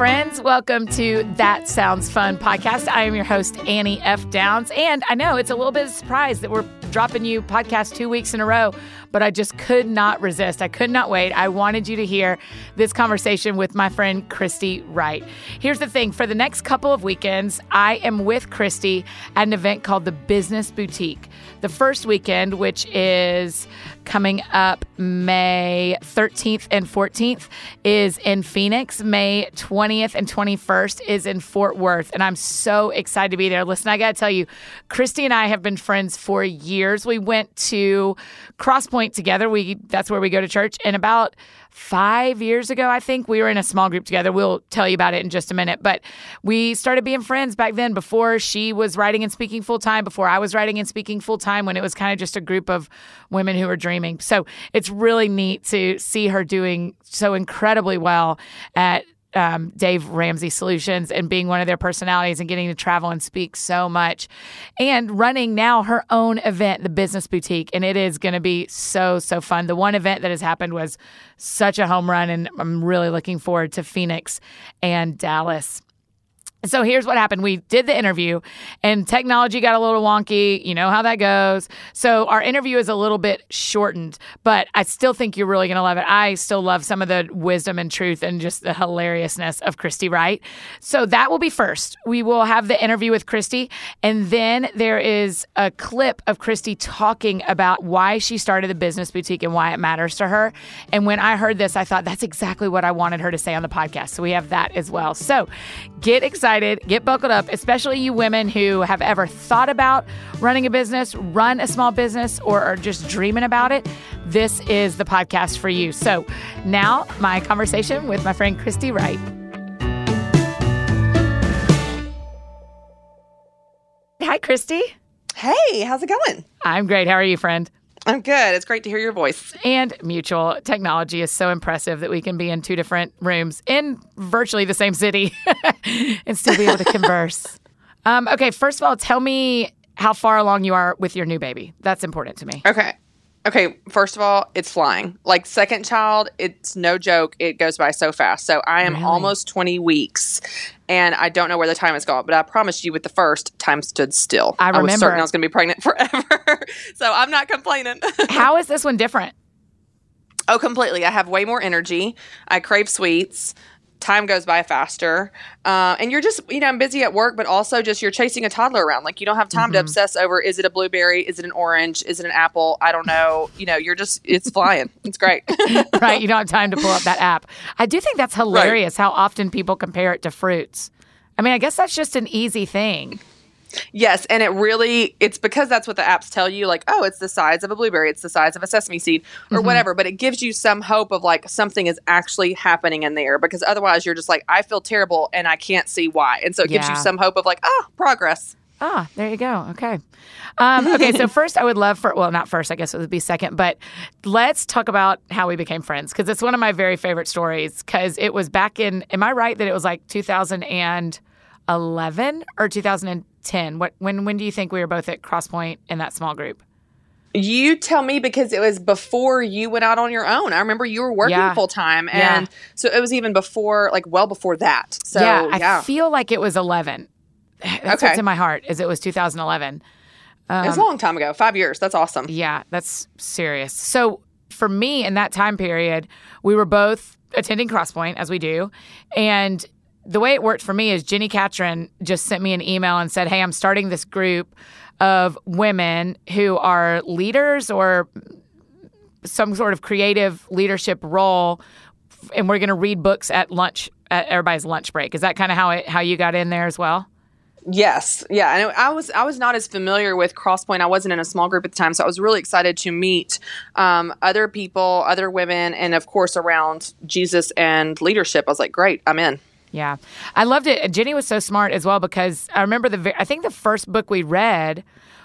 friends. Welcome to That Sounds Fun podcast. I am your host, Annie F. Downs. And I know it's a little bit of a surprise that we're dropping you podcast two weeks in a row, but I just could not resist. I could not wait. I wanted you to hear this conversation with my friend Christy Wright. Here's the thing for the next couple of weekends, I am with Christy at an event called the Business Boutique. The first weekend, which is coming up May 13th and 14th, is in Phoenix. May 20th and 21st is in Fort Worth. And I'm so excited to be there. Listen, I got to tell you, Christy and I have been friends for years. We went to Crosspoint together. We That's where we go to church. And about five years ago, I think. We were in a small group together. We'll tell you about it in just a minute. But we started being friends back then before she was writing and speaking full time, before I was writing and speaking full time, when it was kind of just a group of women who were dreaming. So it's really neat to see her doing so incredibly well at um, Dave Ramsey Solutions and being one of their personalities and getting to travel and speak so much and running now her own event, the Business Boutique. And it is going to be so, so fun. The one event that has happened was such a home run, and I'm really looking forward to Phoenix and Dallas. So here's what happened. We did the interview and technology got a little wonky. You know how that goes. So our interview is a little bit shortened, but I still think you're really going to love it. I still love some of the wisdom and truth and just the hilariousness of Christy Wright. So that will be first. We will have the interview with Christy. And then there is a clip of Christy talking about why she started the business boutique and why it matters to her. And when I heard this, I thought that's exactly what I wanted her to say on the podcast. So we have that as well. So get excited excited, get buckled up, especially you women who have ever thought about running a business, run a small business, or are just dreaming about it. This is the podcast for you. So now, my conversation with my friend Christy Wright. Hi, Christy. Hey, how's it going? I'm great. How are you, friend? I'm good. It's great to hear your voice. And mutual technology is so impressive that we can be in two different rooms in virtually the same city and still be able to converse. Um, okay, first of all, tell me how far along you are with your new baby. That's important to me. Okay. Okay, first of all, it's flying. Like second child, it's no joke. It goes by so fast. So I am Really? almost 20 weeks and I don't know where the time has gone, but I promised you with the first, time stood still. I was remember. certain I was going to be pregnant forever. so I'm not complaining. How is this one different? oh, completely. I have way more energy. I crave sweets. Time goes by faster. Uh, and you're just, you know, I'm busy at work, but also just you're chasing a toddler around. Like you don't have time Mm-hmm. to obsess over is it a blueberry? Is it an orange? Is it an apple? I don't know. You know, you're just, it's flying. It's great. right? You don't have time to pull up that app. I do think that's hilarious how often people compare it to fruits. I mean, I guess that's just an easy thing. Yes, and it really it's because that's what the apps tell you like, oh, it's the size of a blueberry, it's the size of a sesame seed or Mm-hmm. whatever, but it gives you some hope of like something is actually happening in there because otherwise you're just like I feel terrible and I can't see why. And so it gives you some hope of like, oh, progress. Ah, there you go. Okay. Um, okay, so first, I would love for, well, not first, I guess it would be second, but let's talk about how we became friends because it's one of my very favorite stories because it was back in, am I right that it was like 2011 or 2010? What, when, when do you think we were both at Crosspoint in that small group? You tell me because it was before you went out on your own. I remember you were working Yeah. full time Yeah. and so it was even before like well before that. So yeah, yeah. I feel like it was 11. That's what's in my heart is it was 2011. it was a um, long time ago. 5 years. That's awesome. Yeah, that's serious. So for me in that time period, we were both attending Crosspoint as we do. And the way it worked for me is Jenni Catron just sent me an email and said, Hey, I'm starting this group of women who are leaders or some sort of creative leadership role. And we're going to read books at lunch, at everybody's lunch break. Is that kind of how it, how you got in there as well? Yes, yeah, and I was I was not as familiar with Crosspoint. I wasn't in a small group at the time, so I was really excited to meet um, other people, other women, and of course around Jesus and leadership. I was like, great, I'm in. Yeah, I loved it. Jenni was so smart as well because I remember the. I think the first book we read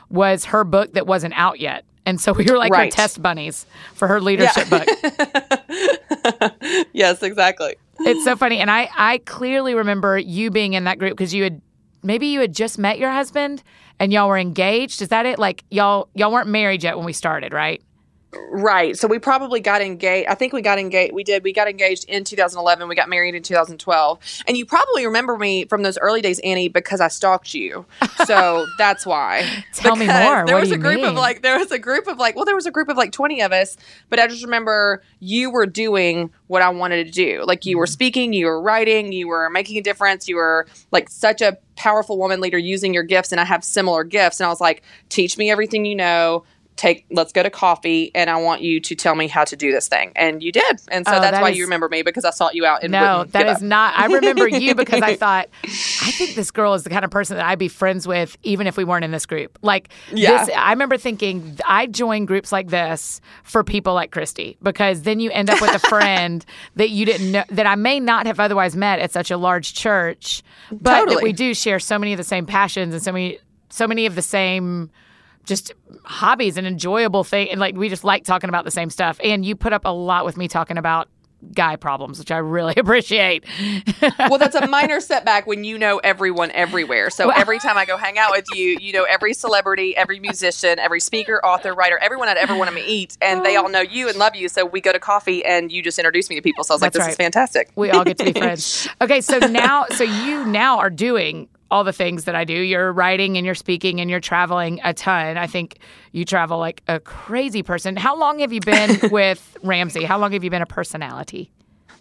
was her book that wasn't out yet, and so we were like her test bunnies for her leadership book. yes, exactly. It's so funny, and I I clearly remember you being in that group because you had maybe you had just met your husband and y'all were engaged. Is that it? Like y'all y'all weren't married yet when we started, right? Right. So we probably got engaged. I think we got engaged. We did. We got engaged in 2011. We got married in 2012. And you probably remember me from those early days, Annie, because I stalked you. So that's why. Tell because me more. There What was a group of like, there was a group of like, well, there was a group of like 20 of us, but I just remember you were doing what I wanted to do. Like you were mm-hmm. speaking, you were writing, you were making a difference. You were like such a powerful woman leader using your gifts. And I have similar gifts. And I was like, teach me everything you know take let's go to coffee and I want you to tell me how to do this thing. And you did. And so Oh, that's that why is- you remember me because I sought you out and No, that is up. not. I remember you because I thought, I think this girl is the kind of person that I'd be friends with, even if we weren't in this group. Like, Yeah. this, I remember thinking, I join groups like this for people like Christy because then you end up with a friend that you didn't know, that I may not have otherwise met at such a large church, but that we do share so many of the same passions and so many, so many of the same just hobbies and enjoyable thing and like we just like talking about the same stuff and you put up a lot with me talking about guy problems which i really appreciate well, that's a minor setback when you know everyone everywhere. So every time I go hang out with you, you know every celebrity, every musician, every speaker, author, writer, everyone I'd ever want to meet, and they all know you and love you. So we go to coffee, and you just introduce me to people. So I was like, "This is fantastic." we all get to be friends okay so now so you now are doing all the things that i do you're writing and you're speaking and you're traveling a ton i think you travel like a crazy person how long have you been with ramsey how long have you been a personality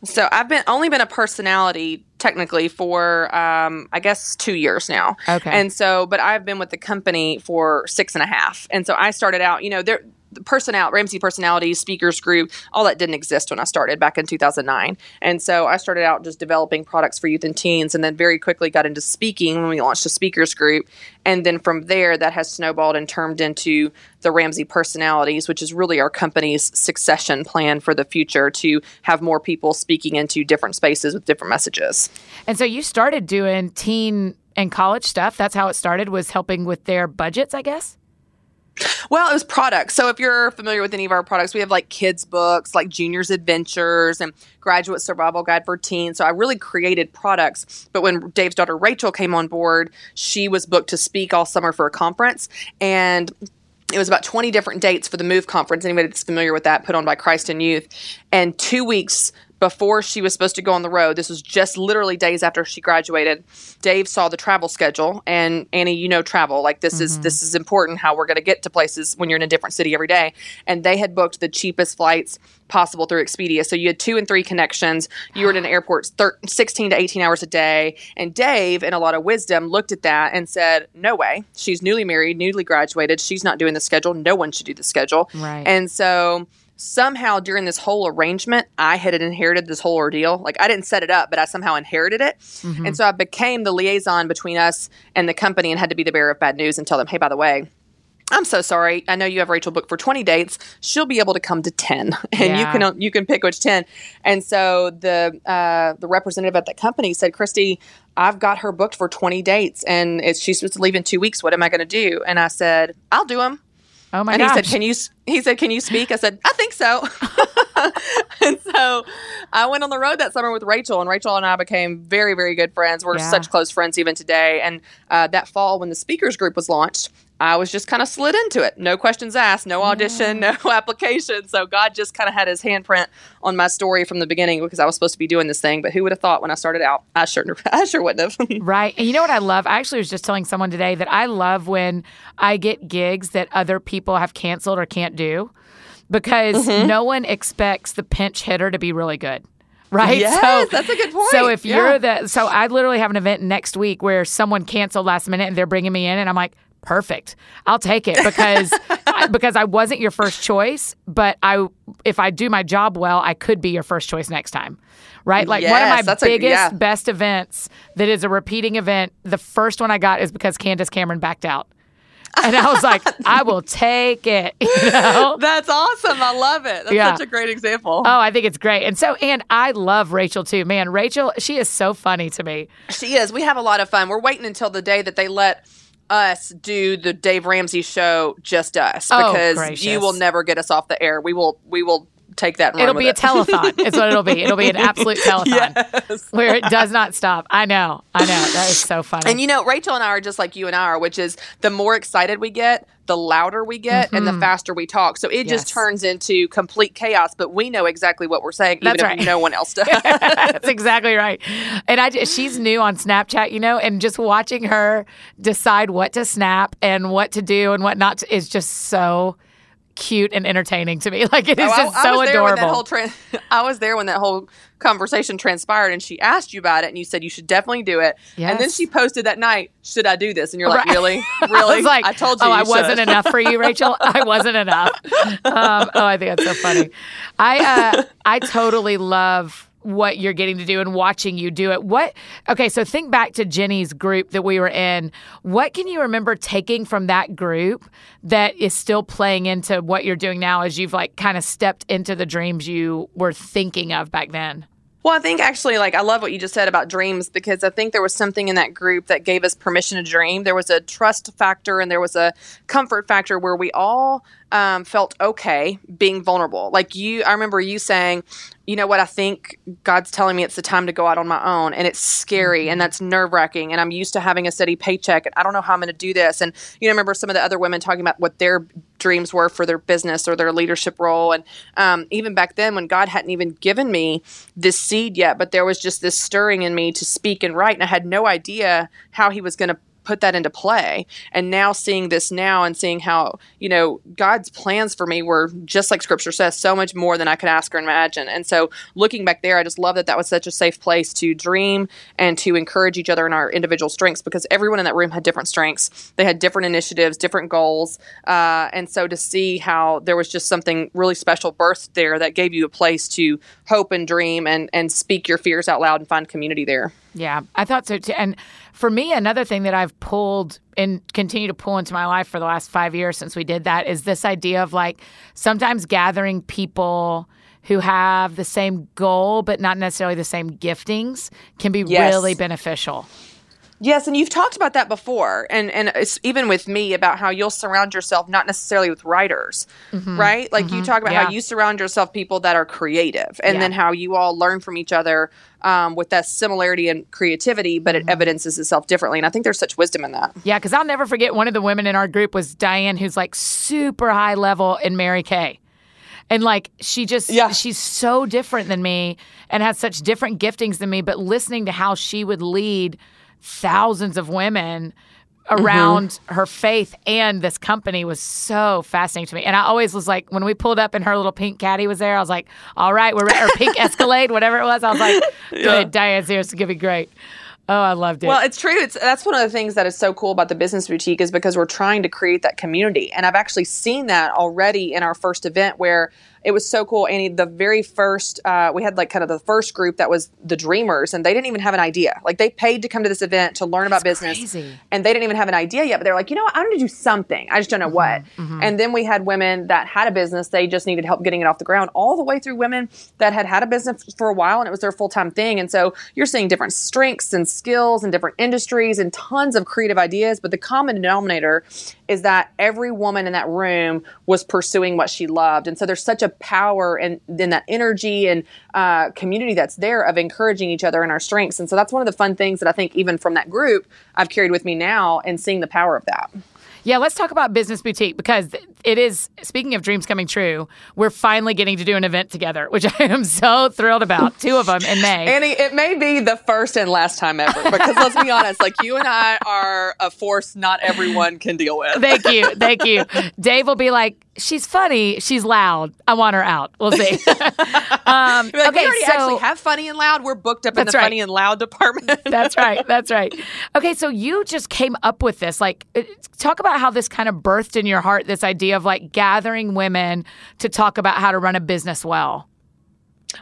So I've been only been a personality technically for um, I guess two years now. Okay. And so, but I've been with the company for six and a half. And so I started out, you know, there. Personality, Ramsey personalities, speakers group, all that didn't exist when I started back in 2009. And so I started out just developing products for youth and teens, and then very quickly got into speaking when we launched a speakers group. And then from there, that has snowballed and turned into the Ramsey personalities, which is really our company's succession plan for the future to have more people speaking into different spaces with different messages. and so you started doing teen and college stuff that's how it started was helping with their budgets i guess Well, it was products. So if you're familiar with any of our products, we have like kids' books, like Junior's Adventures and Graduate Survival Guide for Teens. So I really created products. But when Dave's daughter Rachel came on board, she was booked to speak all summer for a conference. And it was about 20 different dates for the Move conference. Anybody that's familiar with that, put on by Christ In Youth. And two weeks before she was supposed to go on the road, this was just literally days after she graduated. Dave saw the travel schedule, and Annie, you know travel. Like this is mm-hmm. this is important how we're going to get to places when you're in a different city every day. And they had booked the cheapest flights possible through Expedia. So you had two and three connections. You were in an airport thir- 16 to 18 hours a day. And Dave, in a lot of wisdom, looked at that and said, "No way. She's newly married, newly graduated. She's not doing the schedule. No one should do the schedule." Right. And so somehow during this whole arrangement, I had inherited this whole ordeal. Like I didn't set it up, but I somehow inherited it. And so I became the liaison between us and the company and had to be the bearer of bad news and tell them, hey, by the way, I'm so sorry. I know you have Rachel booked for 20 dates. She'll be able to come to 10, and you can you can pick which 10. And so the uh, the representative at that company said, Christy, I've got her booked for 20 dates, and it's, she's supposed to leave in two weeks. What am I going to do? And I said, I'll do them. Oh my and gosh he said, "Can you?" He said, "Can you speak?" I said, "I think so." and so I went on the road that summer with Rachel, and Rachel and I became very, very good friends. We're Yeah. such close friends even today. And uh, that fall, when the speakers group was launched, I was just kind of slid into it. No questions asked, no audition, no application. So God just kind of had His handprint on my story from the beginning because I was supposed to be doing this thing. But who would have thought when I started out? I sure, I sure wouldn't have. Right. And you know what I love? I actually was just telling someone today that I love when I get gigs that other people have canceled or can't do because Mm-hmm. no one expects the pinch hitter to be really good. Right. Yes, that's a good point. So if Yeah. you're the, so I literally have an event next week where someone canceled last minute and they're bringing me in and I'm like, perfect. I'll take it because, I, because I wasn't your first choice, but I, if I do my job well, I could be your first choice next time. Right. Like one of my that's a- biggest, yeah. best events that is a repeating event. The first one I got is because Candace Cameron backed out. And I was like, I will take it. You know? That's awesome. I love it. That's Yeah. such a great example. Oh, I think it's great. And so, and I love Rachel too. Man, Rachel, she is so funny to me. She is. We have a lot of fun. We're waiting until the day that they let us do the Dave Ramsey show just us Oh, because gracious. you will never get us off the air. We will we will take that. It'll be a it. telethon. it's what it'll be. It'll be an absolute telethon Yes. where it does not stop. I know. I know. That is so funny. And you know, Rachel and I are just like you and I are, which is the more excited we get, the louder we get, and the faster we talk. So it Mm-hmm. Yes. just turns into complete chaos. But we know exactly what we're saying, even That's if right. no one else does. That's exactly right. And I she's new on Snapchat, you know, and just watching her decide what to snap and what to do and what not to, is just so cute and entertaining to me. Like it is Oh, just I, so was there when that adorable. whole tran I was there when that whole conversation transpired, and she asked you about it, and you said you should definitely do it. And then she posted that night, "Should I do this?" And you're like, Right. "Really, really?" I like, I told you. Oh, you I wasn't enough for you, Rachel. I wasn't enough. Um, oh, I think that's so funny. I uh, I totally love what you're getting to do and watching you do it. What? Okay, so think back to Jenni's group that we were in. What can you remember taking from that group that is still playing into what you're doing now as you've like kind of stepped into the dreams you were thinking of back then? Well, I think actually, like, I love what you just said about dreams because I think there was something in that group that gave us permission to dream. There was a trust factor and there was a comfort factor where we all um, felt okay being vulnerable. Like, you, I remember you saying, you know what, I think God's telling me it's the time to go out on my own. And it's scary and that's nerve wracking. And I'm used to having a steady paycheck. And I don't know how I'm going to do this. And, you know, remember some of the other women talking about what their dreams were for their business or their leadership role. And um, even back then, when God hadn't even given me this seed yet, but there was just this stirring in me to speak and write. And I had no idea how He was going to put that into play. And now seeing this now and seeing how, you know, God's plans for me were just like scripture says, so much more than I could ask or imagine. And so looking back there, I just love that that was such a safe place to dream and to encourage each other in our individual strengths because everyone in that room had different strengths. They had different initiatives, different goals. Uh, and so to see how there was just something really special birthed there that gave you a place to hope and dream and, and speak your fears out loud and find community there. Yeah, I thought so too. And for me, another thing that I've pulled and continue to pull into my life for the last five years since we did that is this idea of like sometimes gathering people who have the same goal but not necessarily the same giftings can be Yes. really beneficial. Yes, and you've talked about that before, and and it's even with me about how you'll surround yourself not necessarily with writers, right? Like you talk about Mm-hmm. Yeah. how you surround yourself people that are creative, and Yeah. then how you all learn from each other um, with that similarity and creativity, but Mm-hmm. it evidences itself differently. And I think there's such wisdom in that. Yeah, because I'll never forget one of the women in our group was Diane, who's like super high level in Mary Kay. And like she just Yeah. she's so different than me and has such different giftings than me, but listening to how she would lead thousands of women mm-hmm. around her faith and this company was so fascinating to me. And I always was like, when we pulled up and her little pink caddy was there, I was like, all right, we're ready. Or pink Escalade, whatever it was. I was like, good, Diane's here. It's going to be great. Oh, I loved it. Well, it's true. It's that's one of the things that is so cool about the business boutique is because we're trying to create that community, and I've actually seen that already in our first event where it was so cool. Annie, the very first uh, we had like kind of the first group that was the dreamers, and they didn't even have an idea. Like they paid to come to this event to learn about business, crazy. and they didn't even have an idea yet. But they're like, you know, what? I want to do something. I just don't know what. And then we had women that had a business; they just needed help getting it off the ground. All the way through women that had had a business for a while and it was their full time thing. And so you're seeing different strengths and skills and different industries and tons of creative ideas. But the common denominator is that every woman in that room was pursuing what she loved. And so there's such a power and in, that energy and uh, community that's there of encouraging each other in our strengths. And so that's one of the fun things that I think even from that group I've carried with me now and seeing the power of that. Yeah, let's talk about Business Boutique because it is, speaking of dreams coming true, we're finally getting to do an event together, which I am so thrilled about. Two of them in May. Annie, it may be the first and last time ever because let's be honest, like you and I are a force not everyone can deal with. Thank you. Thank you. Dave will be like, she's funny. She's loud. I want her out. We'll see. um, Like, okay, we already so actually have funny and loud. We're booked up in the right. funny and loud department. that's right. That's right. Okay, so you just came up with this. Like, uh, talk about how this kind of birthed in your heart this idea of like gathering women to talk about how to run a business well.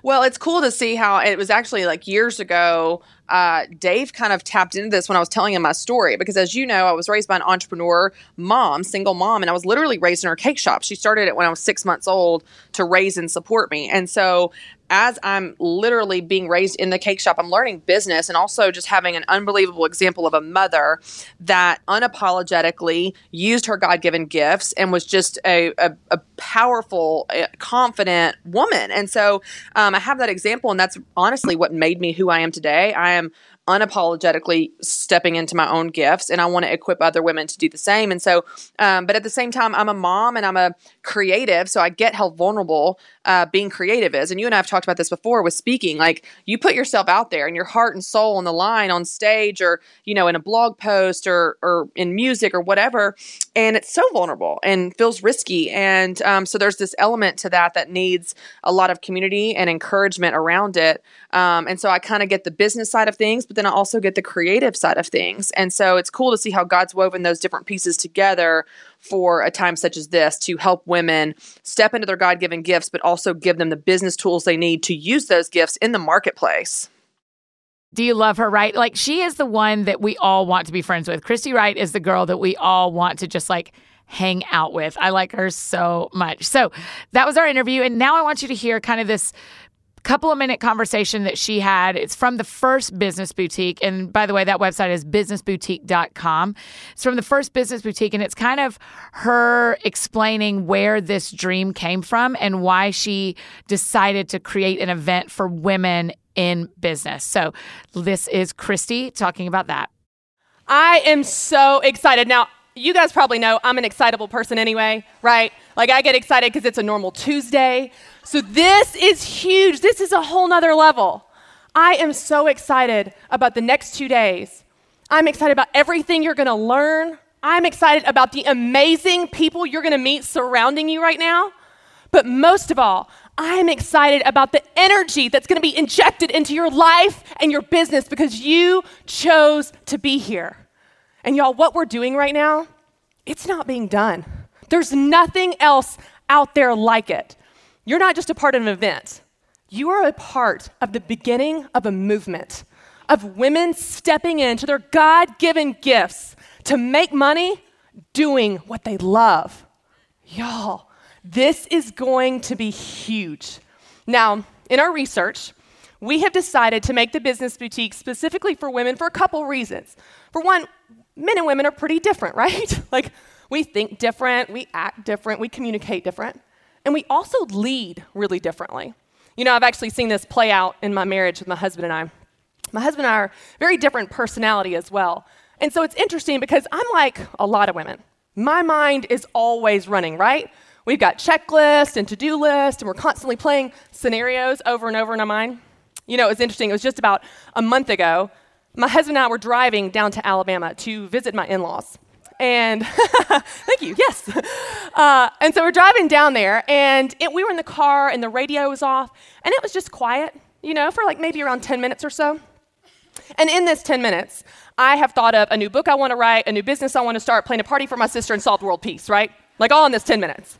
Well, it's cool to see how it was actually like years ago. Uh, Dave kind of tapped into this when I was telling him my story because, as you know, I was raised by an entrepreneur mom, single mom, and I was literally raised in her cake shop. She started it when I was six months old to raise and support me. And so as I'm literally being raised in the cake shop, I'm learning business and also just having an unbelievable example of a mother that unapologetically used her God given gifts and was just a, a, a powerful, uh, confident woman. And so um, I have that example, and that's honestly what made me who I am today. I am unapologetically stepping into my own gifts and I want to equip other women to do the same. And so, um, but at the same time, I'm a mom and I'm a creative. So I get how vulnerable uh, being creative is. And you and I have talked about this before with speaking. Like you put yourself out there and your heart and soul on the line on stage or, you know, in a blog post or, or in music or whatever. And it's so vulnerable and feels risky. And um, so there's this element to that that needs a lot of community and encouragement around it. Um, and so I kind of get the business side of things, but then I also get the creative side of things. And so it's cool to see how God's woven those different pieces together for a time such as this to help women step into their God given gifts, but also give them the business tools they need to use those gifts in the marketplace. Do you love her, right? Like, she is the one that we all want to be friends with. Christy Wright is the girl that we all want to just like hang out with. I like her so much. So, that was our interview. And now I want you to hear kind of this couple of minute conversation that she had. It's from the first business boutique. And by the way, that website is businessboutique.com. It's from the first business boutique. And it's kind of her explaining where this dream came from and why she decided to create an event for women in business. So this is Christy talking about that. I am so excited. Now, you guys probably know I'm an excitable person anyway, right? Like I get excited because it's a normal Tuesday. So this is huge. This is a whole nother level. I am so excited about the next two days. I'm excited about everything you're gonna learn. I'm excited about the amazing people you're gonna meet surrounding you right now. But most of all, I'm excited about the energy that's gonna be injected into your life and your business because you chose to be here. And y'all, what we're doing right now, it's not being done. There's nothing else out there like it. You're not just a part of an event, you are a part of the beginning of a movement of women stepping into their God given gifts to make money doing what they love. Y'all, this is going to be huge. Now, in our research, we have decided to make the business boutique specifically for women for a couple reasons. For one, men and women are pretty different, right? like, we think different, we act different, we communicate different, and we also lead really differently. You know, I've actually seen this play out in my marriage with my husband and I. My husband and I are very different personality as well. And so it's interesting because I'm like a lot of women. My mind is always running, right? We've got checklists and to do lists, and we're constantly playing scenarios over and over in our mind. You know, it was interesting. It was just about a month ago my husband and I were driving down to Alabama to visit my in laws. And thank you, yes. Uh, and so we're driving down there, and it, we were in the car, and the radio was off, and it was just quiet, you know, for like maybe around 10 minutes or so. And in this 10 minutes, I have thought of a new book I want to write, a new business I want to start, plan a party for my sister, and solve world peace, right? Like all in this 10 minutes.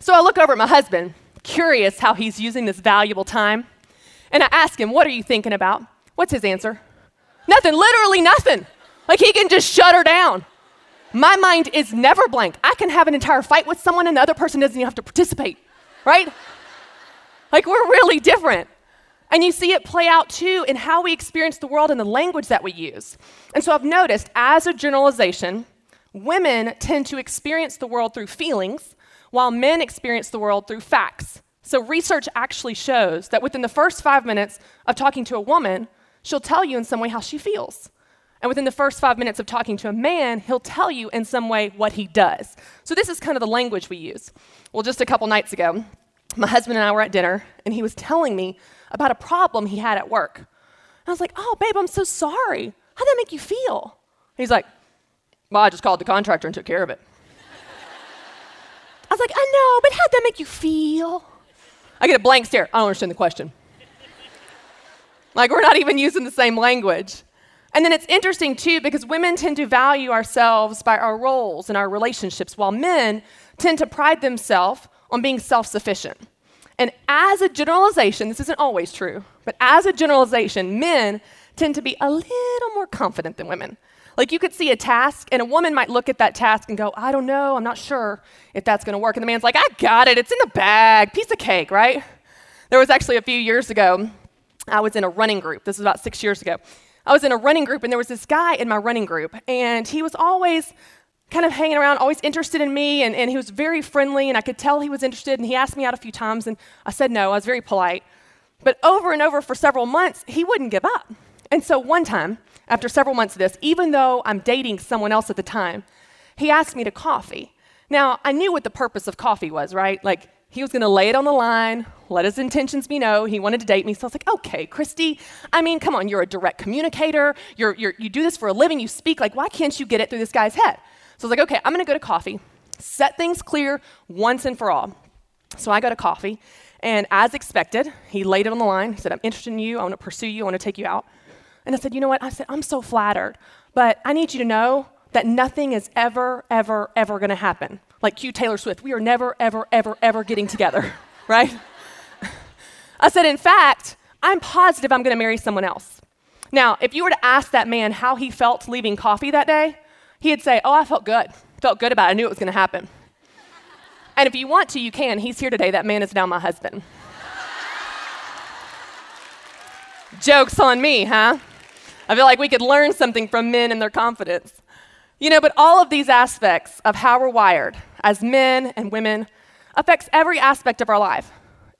So I look over at my husband, curious how he's using this valuable time, and I ask him, What are you thinking about? What's his answer? Nothing, literally nothing. Like he can just shut her down. My mind is never blank. I can have an entire fight with someone and the other person doesn't even have to participate, right? Like we're really different. And you see it play out too in how we experience the world and the language that we use. And so I've noticed, as a generalization, women tend to experience the world through feelings, while men experience the world through facts. So research actually shows that within the first five minutes of talking to a woman, she'll tell you in some way how she feels. And within the first five minutes of talking to a man, he'll tell you in some way what he does. So this is kind of the language we use. Well, just a couple nights ago, my husband and I were at dinner, and he was telling me about a problem he had at work. And I was like, oh, babe, I'm so sorry. How'd that make you feel? He's like, well, I just called the contractor and took care of it. I was like, I know, but how'd that make you feel? I get a blank stare. I don't understand the question. Like, we're not even using the same language. And then it's interesting too because women tend to value ourselves by our roles and our relationships, while men tend to pride themselves on being self sufficient. And as a generalization, this isn't always true, but as a generalization, men tend to be a little more confident than women. Like you could see a task, and a woman might look at that task and go, I don't know, I'm not sure if that's gonna work. And the man's like, I got it, it's in the bag, piece of cake, right? There was actually a few years ago, I was in a running group. This was about six years ago. I was in a running group, and there was this guy in my running group, and he was always kind of hanging around, always interested in me, and, and he was very friendly, and I could tell he was interested, and he asked me out a few times, and I said no. I was very polite. But over and over for several months, he wouldn't give up. And so one time, after several months of this, even though I'm dating someone else at the time, he asked me to coffee. Now, I knew what the purpose of coffee was, right? Like, he was going to lay it on the line, let his intentions be known. He wanted to date me. So I was like, okay, Christy, I mean, come on, you're a direct communicator. You're, you're, you do this for a living. You speak. Like, why can't you get it through this guy's head? So I was like, okay, I'm going to go to coffee, set things clear once and for all. So I go to coffee, and as expected, he laid it on the line. He said, I'm interested in you. I want to pursue you. I want to take you out. And I said, You know what? I said, I'm so flattered, but I need you to know that nothing is ever, ever, ever going to happen. Like Q Taylor Swift, we are never, ever, ever, ever getting together, right? I said, In fact, I'm positive I'm going to marry someone else. Now, if you were to ask that man how he felt leaving coffee that day, he'd say, Oh, I felt good. Felt good about it. I knew it was going to happen. And if you want to, you can. He's here today. That man is now my husband. Joke's on me, huh? I feel like we could learn something from men and their confidence. You know, but all of these aspects of how we're wired as men and women affects every aspect of our life.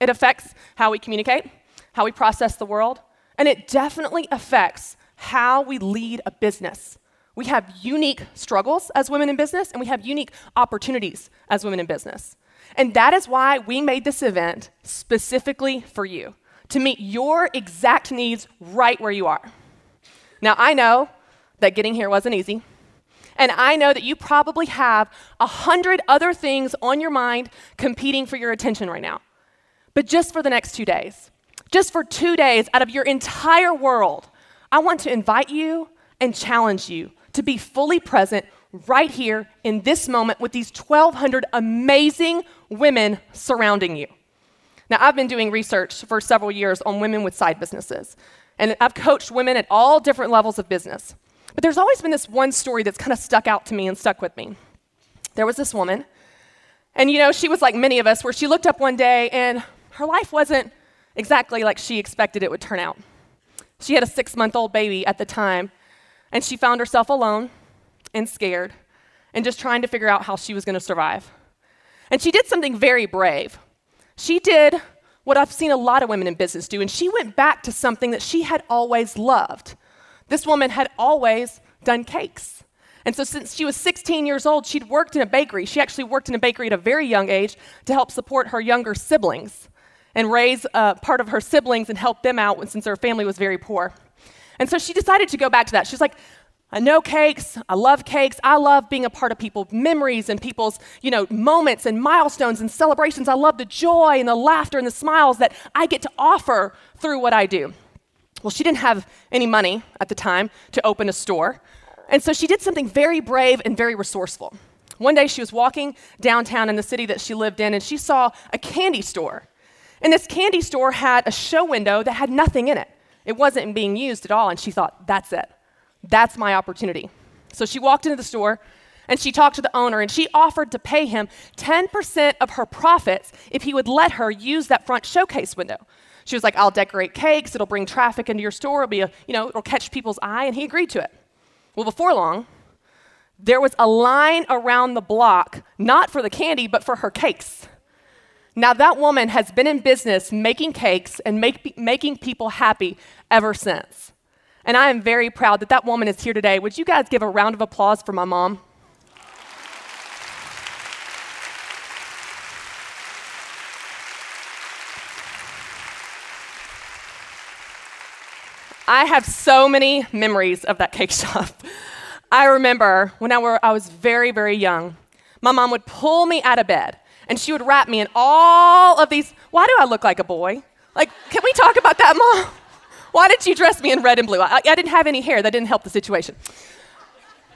It affects how we communicate, how we process the world, and it definitely affects how we lead a business. We have unique struggles as women in business, and we have unique opportunities as women in business. And that is why we made this event specifically for you to meet your exact needs right where you are. Now, I know that getting here wasn't easy. And I know that you probably have a hundred other things on your mind competing for your attention right now. But just for the next two days, just for two days out of your entire world, I want to invite you and challenge you to be fully present right here in this moment with these 1,200 amazing women surrounding you. Now, I've been doing research for several years on women with side businesses, and I've coached women at all different levels of business. But there's always been this one story that's kind of stuck out to me and stuck with me. There was this woman, and you know, she was like many of us, where she looked up one day and her life wasn't exactly like she expected it would turn out. She had a six month old baby at the time, and she found herself alone and scared and just trying to figure out how she was going to survive. And she did something very brave. She did what I've seen a lot of women in business do, and she went back to something that she had always loved. This woman had always done cakes. And so, since she was 16 years old, she'd worked in a bakery. She actually worked in a bakery at a very young age to help support her younger siblings and raise uh, part of her siblings and help them out since her family was very poor. And so, she decided to go back to that. She's like, I know cakes. I love cakes. I love being a part of people's memories and people's, you know, moments and milestones and celebrations. I love the joy and the laughter and the smiles that I get to offer through what I do. Well, she didn't have any money at the time to open a store. And so she did something very brave and very resourceful. One day she was walking downtown in the city that she lived in and she saw a candy store. And this candy store had a show window that had nothing in it. It wasn't being used at all. And she thought, that's it. That's my opportunity. So she walked into the store and she talked to the owner and she offered to pay him 10% of her profits if he would let her use that front showcase window. She was like, I'll decorate cakes, it'll bring traffic into your store, it'll be a, you know, it'll catch people's eye, and he agreed to it. Well, before long, there was a line around the block, not for the candy, but for her cakes. Now, that woman has been in business making cakes and make, making people happy ever since. And I am very proud that that woman is here today. Would you guys give a round of applause for my mom? I have so many memories of that cake shop. I remember when I, were, I was very, very young, my mom would pull me out of bed and she would wrap me in all of these. Why do I look like a boy? Like, can we talk about that, mom? Why did you dress me in red and blue? I, I didn't have any hair. That didn't help the situation.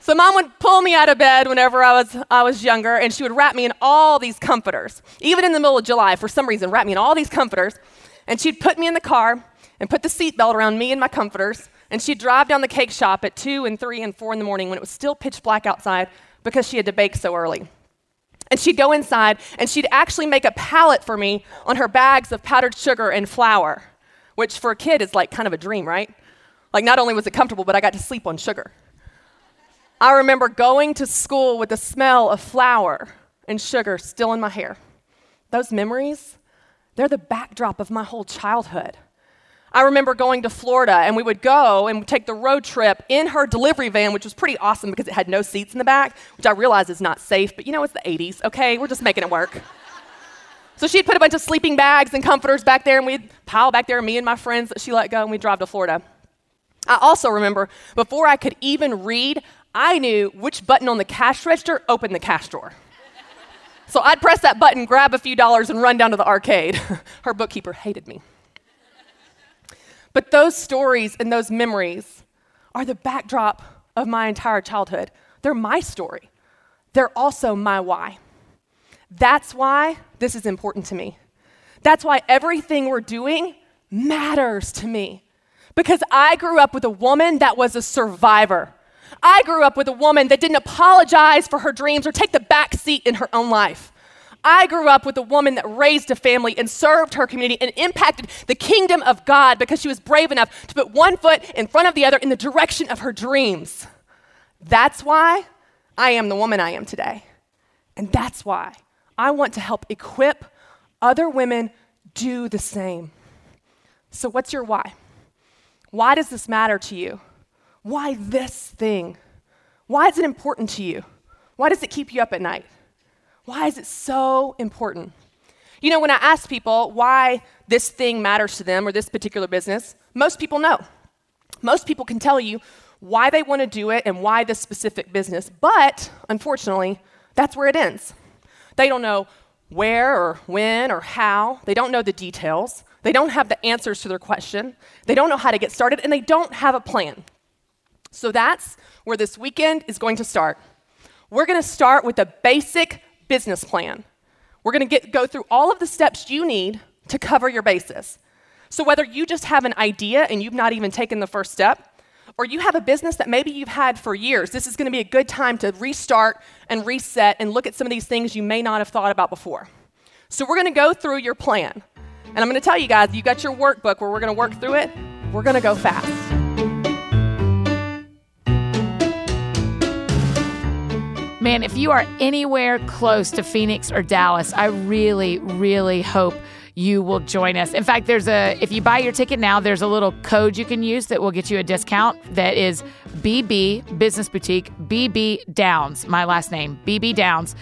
So mom would pull me out of bed whenever I was, I was younger, and she would wrap me in all these comforters. Even in the middle of July, for some reason, wrap me in all these comforters. And she'd put me in the car and put the seatbelt around me and my comforters And she'd drive down the cake shop at 2 and 3 and 4 in the morning when it was still pitch black outside because she had to bake so early. And she'd go inside and she'd actually make a pallet for me on her bags of powdered sugar and flour, which for a kid is like kind of a dream, right? Like, not only was it comfortable, but I got to sleep on sugar. I remember going to school with the smell of flour and sugar still in my hair. Those memories, they're the backdrop of my whole childhood. I remember going to Florida and we would go and take the road trip in her delivery van, which was pretty awesome because it had no seats in the back, which I realize is not safe, but you know, it's the 80s, okay? We're just making it work. So she'd put a bunch of sleeping bags and comforters back there, and we'd pile back there, me and my friends that she let go, and we'd drive to Florida. I also remember before I could even read, I knew which button on the cash register opened the cash drawer. So I'd press that button, grab a few dollars, and run down to the arcade. Her bookkeeper hated me. But those stories and those memories are the backdrop of my entire childhood. They're my story. They're also my why. That's why this is important to me. That's why everything we're doing matters to me. Because I grew up with a woman that was a survivor. I grew up with a woman that didn't apologize for her dreams or take the back seat in her own life. I grew up with a woman that raised a family and served her community and impacted the kingdom of God because she was brave enough to put one foot in front of the other in the direction of her dreams. That's why I am the woman I am today. And that's why I want to help equip other women do the same. So, what's your why? Why does this matter to you? Why this thing? Why is it important to you? Why does it keep you up at night? Why is it so important? You know, when I ask people why this thing matters to them or this particular business, most people know. Most people can tell you why they want to do it and why this specific business, but unfortunately, that's where it ends. They don't know where or when or how, they don't know the details, they don't have the answers to their question, they don't know how to get started, and they don't have a plan. So that's where this weekend is going to start. We're going to start with a basic business plan. We're going to go through all of the steps you need to cover your basis. So, whether you just have an idea and you've not even taken the first step, or you have a business that maybe you've had for years, this is going to be a good time to restart and reset and look at some of these things you may not have thought about before. So, we're going to go through your plan. And I'm going to tell you guys, you got your workbook where we're going to work through it. We're going to go fast. Man, if you are anywhere close to Phoenix or Dallas, I really, really hope you will join us. In fact, there's a if you buy your ticket now, there's a little code you can use that will get you a discount that is BB Business Boutique BB Downs, my last name, BB Downs,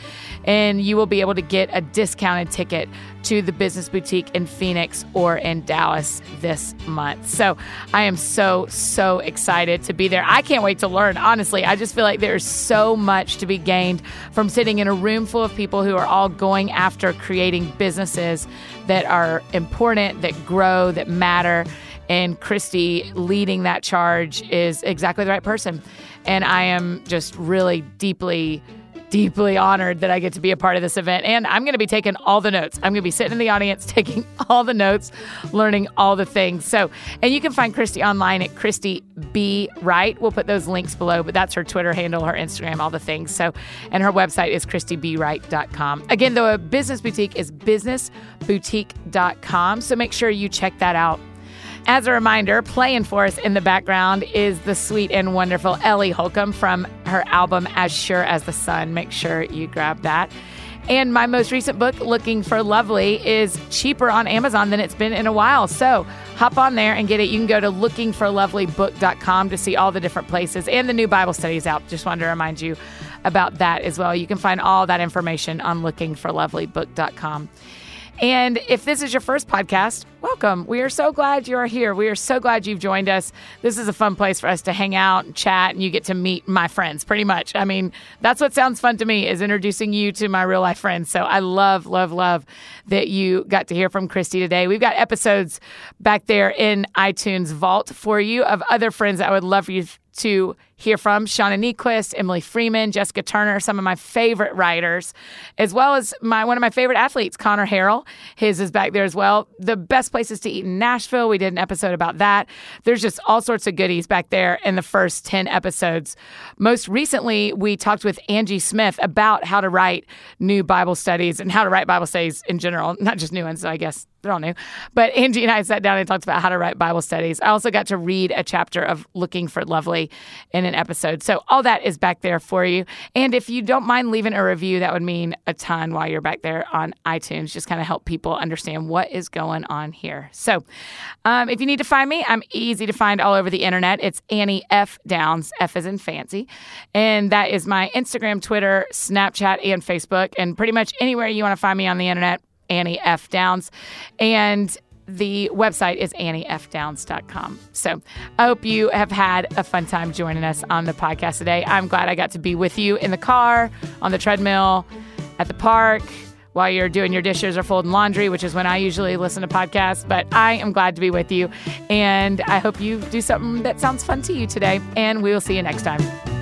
and you will be able to get a discounted ticket to the Business Boutique in Phoenix or in Dallas this month. So I am so, so excited to be there. I can't wait to learn. Honestly, I just feel like there's so much to be gained from sitting in a room full of people who are all going after creating businesses that are important, that grow, that matter. And Christy leading that charge is exactly the right person. And I am just really deeply deeply honored that I get to be a part of this event. And I'm going to be taking all the notes. I'm going to be sitting in the audience taking all the notes, learning all the things. So, and you can find Christy online at Christy B Wright. We'll put those links below, but that's her Twitter handle, her Instagram, all the things. So, and her website is ChristyBWright.com. Again, the business boutique is businessboutique.com. So make sure you check that out as a reminder, playing for us in the background is the sweet and wonderful Ellie Holcomb from her album As Sure as the Sun. Make sure you grab that. And my most recent book, Looking for Lovely, is cheaper on Amazon than it's been in a while. So hop on there and get it. You can go to lookingforlovelybook.com to see all the different places and the new Bible studies out. Just wanted to remind you about that as well. You can find all that information on lookingforlovelybook.com. And if this is your first podcast, welcome. We are so glad you are here. We are so glad you've joined us. This is a fun place for us to hang out and chat, and you get to meet my friends pretty much. I mean, that's what sounds fun to me is introducing you to my real life friends. So I love, love, love that you got to hear from Christy today. We've got episodes back there in iTunes Vault for you of other friends I would love for you to hear from Shauna Niequist, Emily Freeman, Jessica Turner, some of my favorite writers, as well as my one of my favorite athletes, Connor Harrell. His is back there as well. The best places to eat in Nashville. We did an episode about that. There's just all sorts of goodies back there in the first 10 episodes. Most recently, we talked with Angie Smith about how to write new Bible studies and how to write Bible studies in general, not just new ones, I guess they're all new. But Angie and I sat down and talked about how to write Bible studies. I also got to read a chapter of Looking for Lovely in an episode. So all that is back there for you. And if you don't mind leaving a review, that would mean a ton while you're back there on iTunes. Just kind of help people understand what is going on here. So um, if you need to find me, I'm easy to find all over the internet. It's Annie F Downs, F is in fancy. And that is my Instagram, Twitter, Snapchat, and Facebook. And pretty much anywhere you want to find me on the internet, Annie F. Downs. And the website is anniefdowns.com. So I hope you have had a fun time joining us on the podcast today. I'm glad I got to be with you in the car, on the treadmill, at the park, while you're doing your dishes or folding laundry, which is when I usually listen to podcasts. But I am glad to be with you. And I hope you do something that sounds fun to you today. And we will see you next time.